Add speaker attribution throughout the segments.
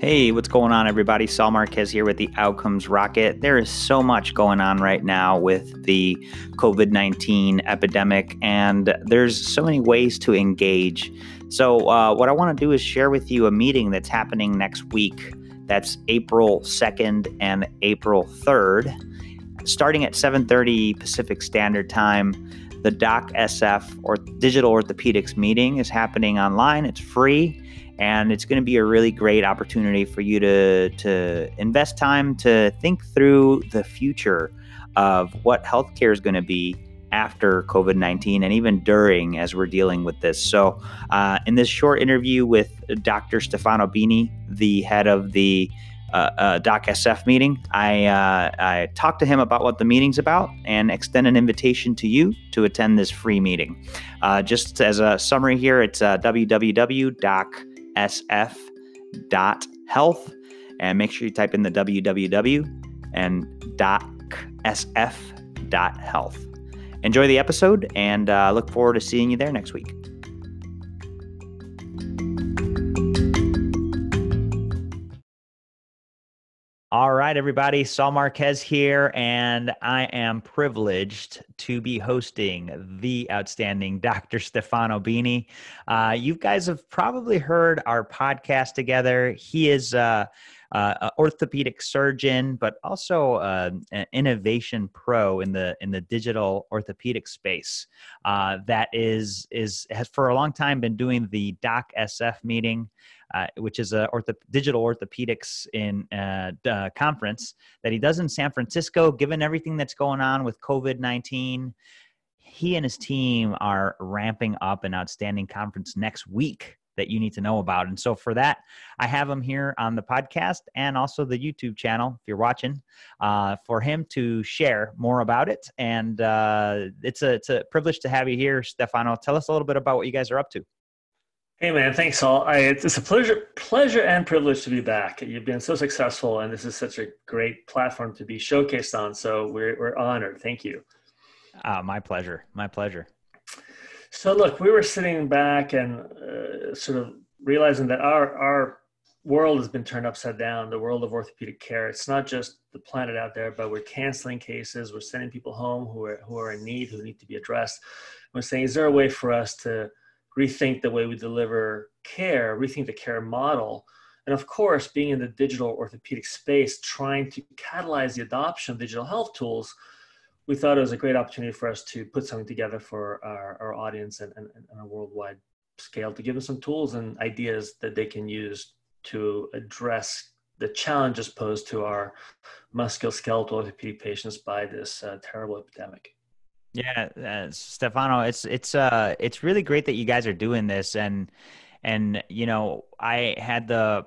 Speaker 1: Hey, what's going on, everybody? Saul Marquez here with the Outcomes Rocket. There is so much going on right now with the COVID 19 epidemic, and there's so many ways to engage. So, uh, what I want to do is share with you a meeting that's happening next week. That's April 2nd and April 3rd, starting at 7:30 Pacific Standard Time. The Doc SF or Digital Orthopedics meeting is happening online. It's free and it's going to be a really great opportunity for you to to invest time to think through the future of what healthcare is going to be after COVID 19 and even during as we're dealing with this. So, uh, in this short interview with Dr. Stefano Bini, the head of the uh, uh, Doc SF meeting, I, uh, I talked to him about what the meeting's about and extend an invitation to you to attend this free meeting. Uh, just as a summary here, it's uh, www.doc.com sf.health. And make sure you type in the www and dot docsf.health. Enjoy the episode and uh, look forward to seeing you there next week. Right, everybody. Saul Marquez here, and I am privileged to be hosting the outstanding Dr. Stefano Bini. Uh, you guys have probably heard our podcast together. He is uh, uh, orthopedic surgeon, but also uh, an innovation pro in the in the digital orthopedic space. Uh, that is is has for a long time been doing the Doc SF meeting uh, which is a ortho- digital orthopedics in uh, uh, conference that he does in San Francisco. Given everything that's going on with COVID nineteen, he and his team are ramping up an outstanding conference next week that you need to know about. And so for that, I have him here on the podcast and also the YouTube channel, if you're watching, uh, for him to share more about it. And uh, it's a it's a privilege to have you here, Stefano. Tell us a little bit about what you guys are up to.
Speaker 2: Hey man, thanks Saul. I, it's a pleasure, pleasure and privilege to be back. You've been so successful, and this is such a great platform to be showcased on. So we're we're honored. Thank you.
Speaker 1: Uh, my pleasure. My pleasure.
Speaker 2: So look, we were sitting back and uh, sort of realizing that our our world has been turned upside down. The world of orthopedic care. It's not just the planet out there, but we're canceling cases. We're sending people home who are who are in need, who need to be addressed. We're saying, is there a way for us to rethink the way we deliver care, rethink the care model. And of course, being in the digital orthopedic space, trying to catalyze the adoption of digital health tools, we thought it was a great opportunity for us to put something together for our, our audience and, and, and a worldwide scale to give them some tools and ideas that they can use to address the challenges posed to our musculoskeletal orthopedic patients by this uh, terrible epidemic.
Speaker 1: Yeah, uh, Stefano, it's it's uh it's really great that you guys are doing this, and and you know I had the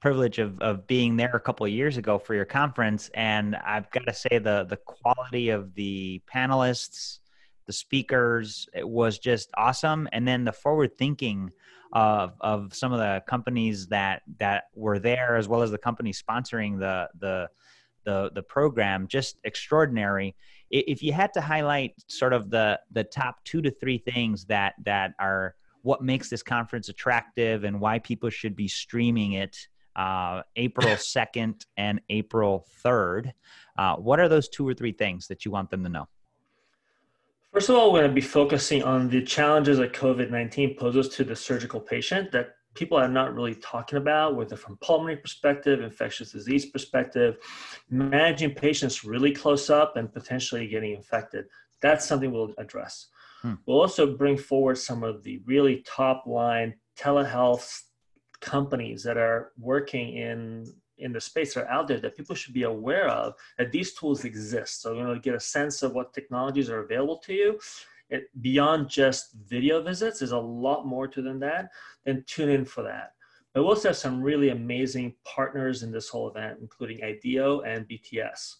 Speaker 1: privilege of of being there a couple of years ago for your conference, and I've got to say the the quality of the panelists, the speakers, it was just awesome, and then the forward thinking of of some of the companies that that were there, as well as the company sponsoring the the the the program, just extraordinary. If you had to highlight sort of the the top two to three things that that are what makes this conference attractive and why people should be streaming it uh, April 2nd and April 3rd. Uh, what are those two or three things that you want them to know?
Speaker 2: First of all, we're going to be focusing on the challenges that COVID 19 poses to the surgical patient that people are not really talking about, whether from pulmonary perspective, infectious disease perspective, managing patients really close up and potentially getting infected. That's something we'll address. Hmm. We'll also bring forward some of the really top line telehealth companies that are working in in the space that are out there that people should be aware of that these tools exist. So you know, get a sense of what technologies are available to you it, beyond just video visits, there's a lot more to than that. Then tune in for that. But we also have some really amazing partners in this whole event, including IDEO and BTS.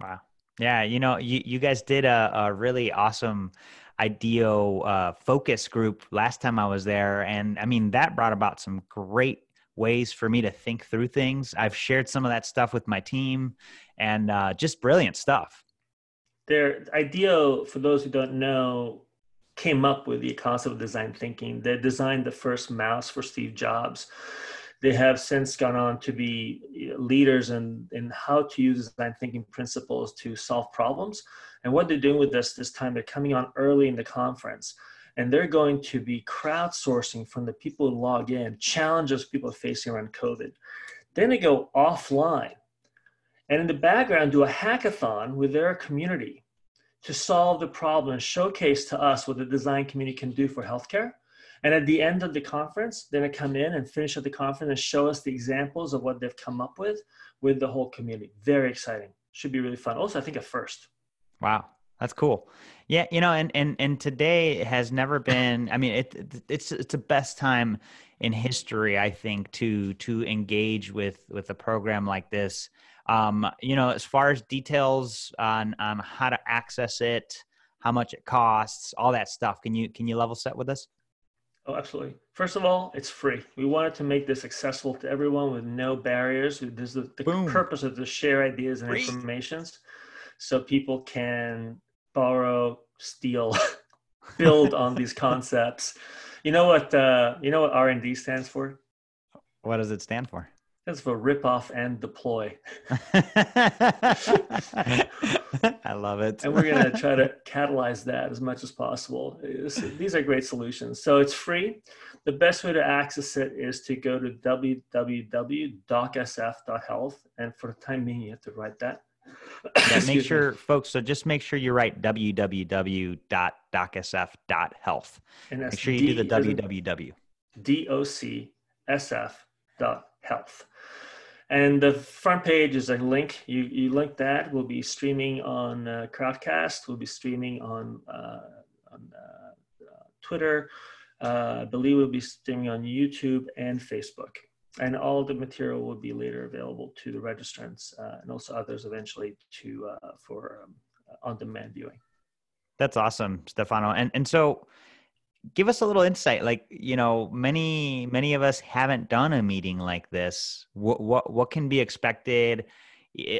Speaker 1: Wow. Yeah, you know, you, you guys did a, a really awesome IDEO uh, focus group last time I was there. And I mean, that brought about some great ways for me to think through things. I've shared some of that stuff with my team and uh, just brilliant stuff
Speaker 2: their IDEO, for those who don't know, came up with the concept of design thinking. They designed the first mouse for Steve Jobs. They have since gone on to be leaders in, in how to use design thinking principles to solve problems. And what they're doing with this this time, they're coming on early in the conference and they're going to be crowdsourcing from the people who log in challenges people are facing around COVID. Then they go offline and in the background do a hackathon with their community to solve the problem and showcase to us what the design community can do for healthcare. And at the end of the conference, then they come in and finish at the conference and show us the examples of what they've come up with with the whole community. Very exciting. Should be really fun. Also, I think a first.
Speaker 1: Wow. That's cool. Yeah, you know, and and and today has never been. I mean, it, it's it's the best time in history, I think, to to engage with with a program like this. Um, you know, as far as details on on how to access it, how much it costs, all that stuff. Can you can you level set with us?
Speaker 2: Oh, absolutely. First of all, it's free. We wanted to make this accessible to everyone with no barriers. This is the, the purpose of the share ideas and free. informations so people can borrow, steal, build on these concepts. You know what? Uh, you know what R and D stands for?
Speaker 1: What does it stand for?
Speaker 2: For rip off and deploy.
Speaker 1: I love it.
Speaker 2: and we're going to try to catalyze that as much as possible. these are great solutions. So it's free. The best way to access it is to go to www.docsf.health. And for the time being, you have to write that.
Speaker 1: Yeah, make sure, me. folks. So just make sure you write www.docsf.health. And make sure you D, do the www.
Speaker 2: D-O-C-S-F dot health. And the front page is a link. You, you link that. We'll be streaming on uh, Crowdcast. We'll be streaming on, uh, on uh, uh Twitter. Uh, I believe we'll be streaming on YouTube and Facebook. And all the material will be later available to the registrants uh, and also others eventually to for um, on-demand viewing.
Speaker 1: That's awesome, Stefano. And and so give us a little insight like you know many many of us haven't done a meeting like this. What what what can be expected?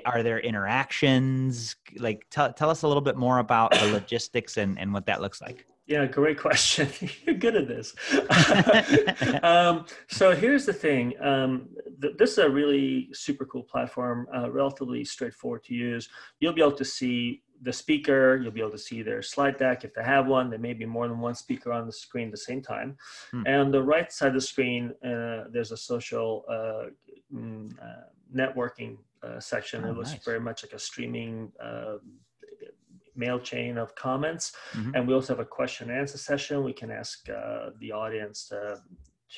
Speaker 1: Are there interactions? Like tell, tell us a little bit more about the logistics and, and what that looks like.
Speaker 2: Yeah great question. You're good at this. Um, so here's the thing. Um, th- this is a really super cool platform uh, relatively straightforward to use. You'll be able to see the speaker, you'll be able to see their slide deck if they have one. There may be more than one speaker on the screen at the same time. Hmm. And on the right side of the screen, uh, there's a social uh, mm, uh, networking uh, section. Oh, it looks nice. very much like a streaming uh, mail chain of comments. Mm-hmm. And we also have a question and answer session. We can ask uh, the audience to,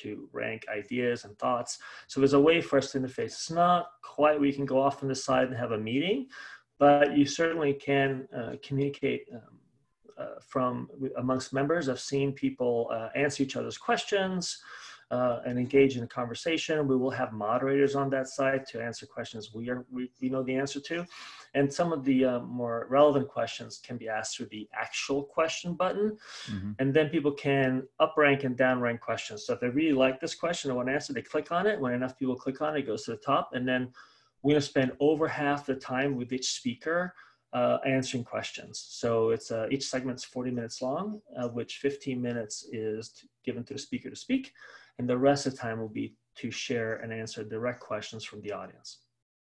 Speaker 2: to rank ideas and thoughts. So there's a way for us to interface. It's not quite we can go off on the side and have a meeting, but you certainly can uh, communicate um, uh, from amongst members. I've seen people uh, answer each other's questions uh, and engage in a conversation. We will have moderators on that side to answer questions we are we, we know the answer to, and some of the uh, more relevant questions can be asked through the actual question button, mm-hmm. and then people can uprank and downrank questions. So if they really like this question or want to answer, they click on it. When enough people click on it, it goes to the top, and then we're going to spend over half the time with each speaker uh, answering questions. So it's uh, each segment's 40 minutes long, uh, which 15 minutes is given to the speaker to speak, and the rest of the time will be to share and answer direct questions from the audience.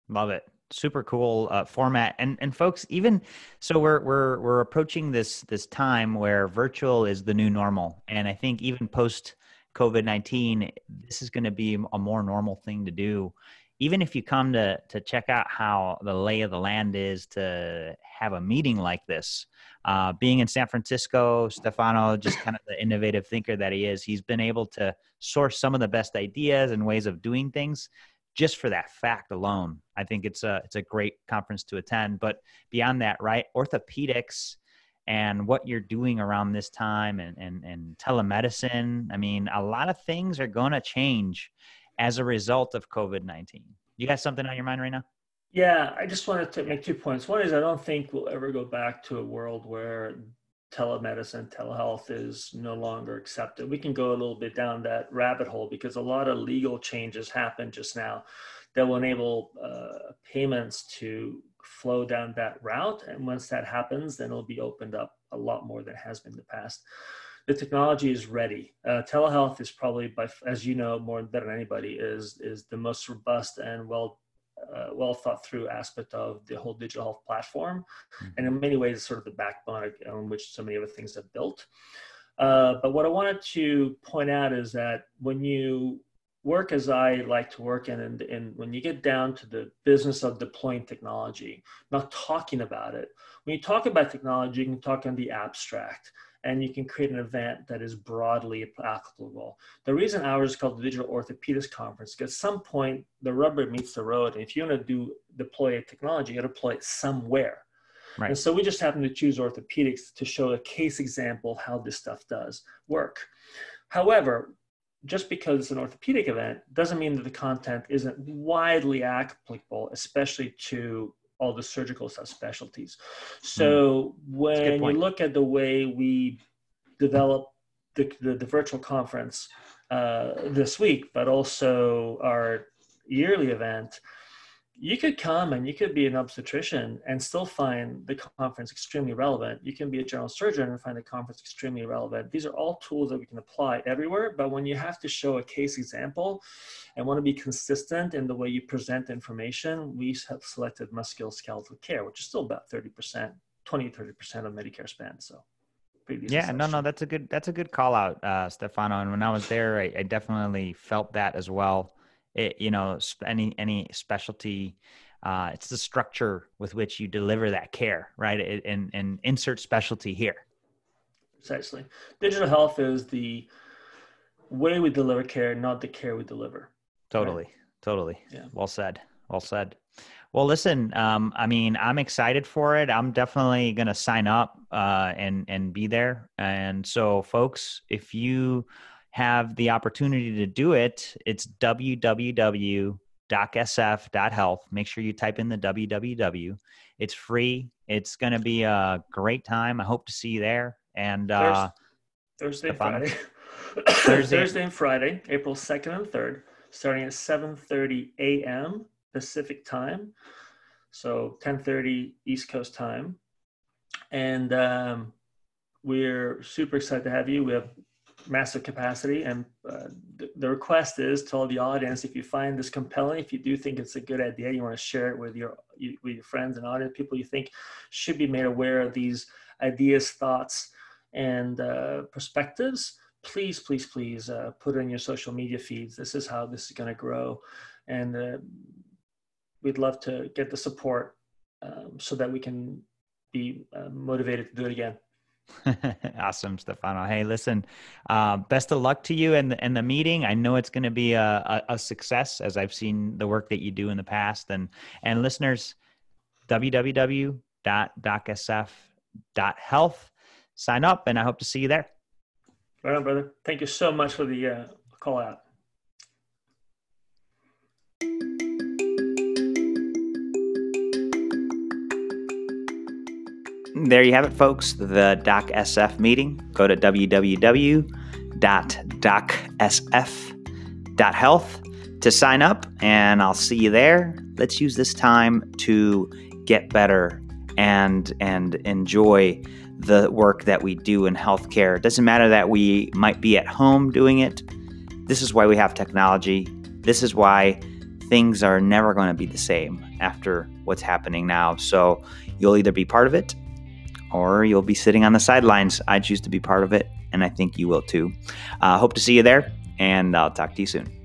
Speaker 1: Love it. Super cool uh, format, and and folks, even so, we're we're we're approaching this this time where virtual is the new normal, and I think even post COVID nineteen, this is going to be a more normal thing to do even if you come to to check out how the lay of the land is to have a meeting like this uh, being in san francisco stefano just kind of the innovative thinker that he is he's been able to source some of the best ideas and ways of doing things just for that fact alone. I think it's a it's a great conference to attend. But beyond that right orthopedics and what you're doing around this time and, and, and telemedicine i mean a lot of things are going to change as a result of COVID 19. You got something on your mind right now?
Speaker 2: Yeah, I just wanted to make two points. One is I don't think we'll ever go back to a world where telemedicine, telehealth is no longer accepted. We can go a little bit down that rabbit hole because a lot of legal changes happened just now that will enable uh, payments to flow down that route. And once that happens, then it'll be opened up a lot more than has been in the past. The technology is ready. Uh, telehealth is probably, by, as you know more better than anybody, is is the most robust and well uh, well thought through aspect of the whole digital health platform, mm-hmm. and in many ways, it's sort of the backbone on which so many other things are built. Uh, but what I wanted to point out is that when you work as I like to work in, and, and when you get down to the business of deploying technology, not talking about it, when you talk about technology, you can talk in the abstract and you can create an event that is broadly applicable. The reason ours is called the Digital Orthopedics Conference, because at some point the rubber meets the road. And if you want to do deploy a technology, you got to deploy it somewhere. Right. And so we just happen to choose orthopedics to show a case example how this stuff does work. However, just because it's an orthopedic event doesn't mean that the content isn't widely applicable, especially to all the surgical subspecialties. So mm. when you look at the way we develop the, the, the virtual conference uh, this week, but also our yearly event, you could come and you could be an obstetrician and still find the conference extremely relevant. You can be a general surgeon and find the conference extremely relevant. These are all tools that we can apply everywhere, but when you have to show a case example and want to be consistent in the way you present information, we have selected musculoskeletal care, which is still about 30%, 20, 30% of Medicare spend. So
Speaker 1: yeah no no that's a good that's a good call out uh, stefano and when i was there I, I definitely felt that as well it, you know any any specialty uh, it's the structure with which you deliver that care right? It, and and insert specialty here.
Speaker 2: Precisely. Digital health is the way we deliver care not the care we deliver
Speaker 1: totally right? totally yeah. well said well said. Well listen um, i mean i'm excited for it. I'm definitely going to sign up uh, and and be there. And so folks if you have the opportunity to do it, it's www.docsf.health. Make sure you type in the www. It's free. It's going to be a great time. I hope to see you there. And uh,
Speaker 2: Thursday, Friday. Thursday. Thursday and Friday, April 2nd and 3rd, starting at 7:30 a.m. Pacific time, so 10:30 East Coast time, and um, we're super excited to have you. We have massive capacity. And uh, the, request is to all the audience, if you find this compelling, if you do think it's a good idea, you want to share it with your, you, with your friends and audience, people you think should be made aware of these ideas, thoughts, and uh, perspectives, please, please, please uh, put it in your social media feeds. This is how this is going to grow. And uh, we'd love to get the support um, so that we can be uh, motivated to do it again.
Speaker 1: awesome, Stefano. Hey, listen, uh, best of luck to you and the, and the meeting. I know it's going to be a, a, a, success as I've seen the work that you do in the past. And and listeners, www.docsf.health. Sign up, and I hope to see you there.
Speaker 2: Right on, brother. Thank you so much for the uh, call out.
Speaker 1: There you have it, folks. The DocSF meeting. Go to www.docsf.health to sign up, and I'll see you there. Let's use this time to get better and and enjoy the work that we do in healthcare. It doesn't matter that we might be at home doing it. This is why we have technology. This is why things are never going to be the same after what's happening now. So you'll either be part of it or you'll be sitting on the sidelines. I choose to be part of it, and I think you will too. Uh, hope to see you there, and I'll talk to you soon.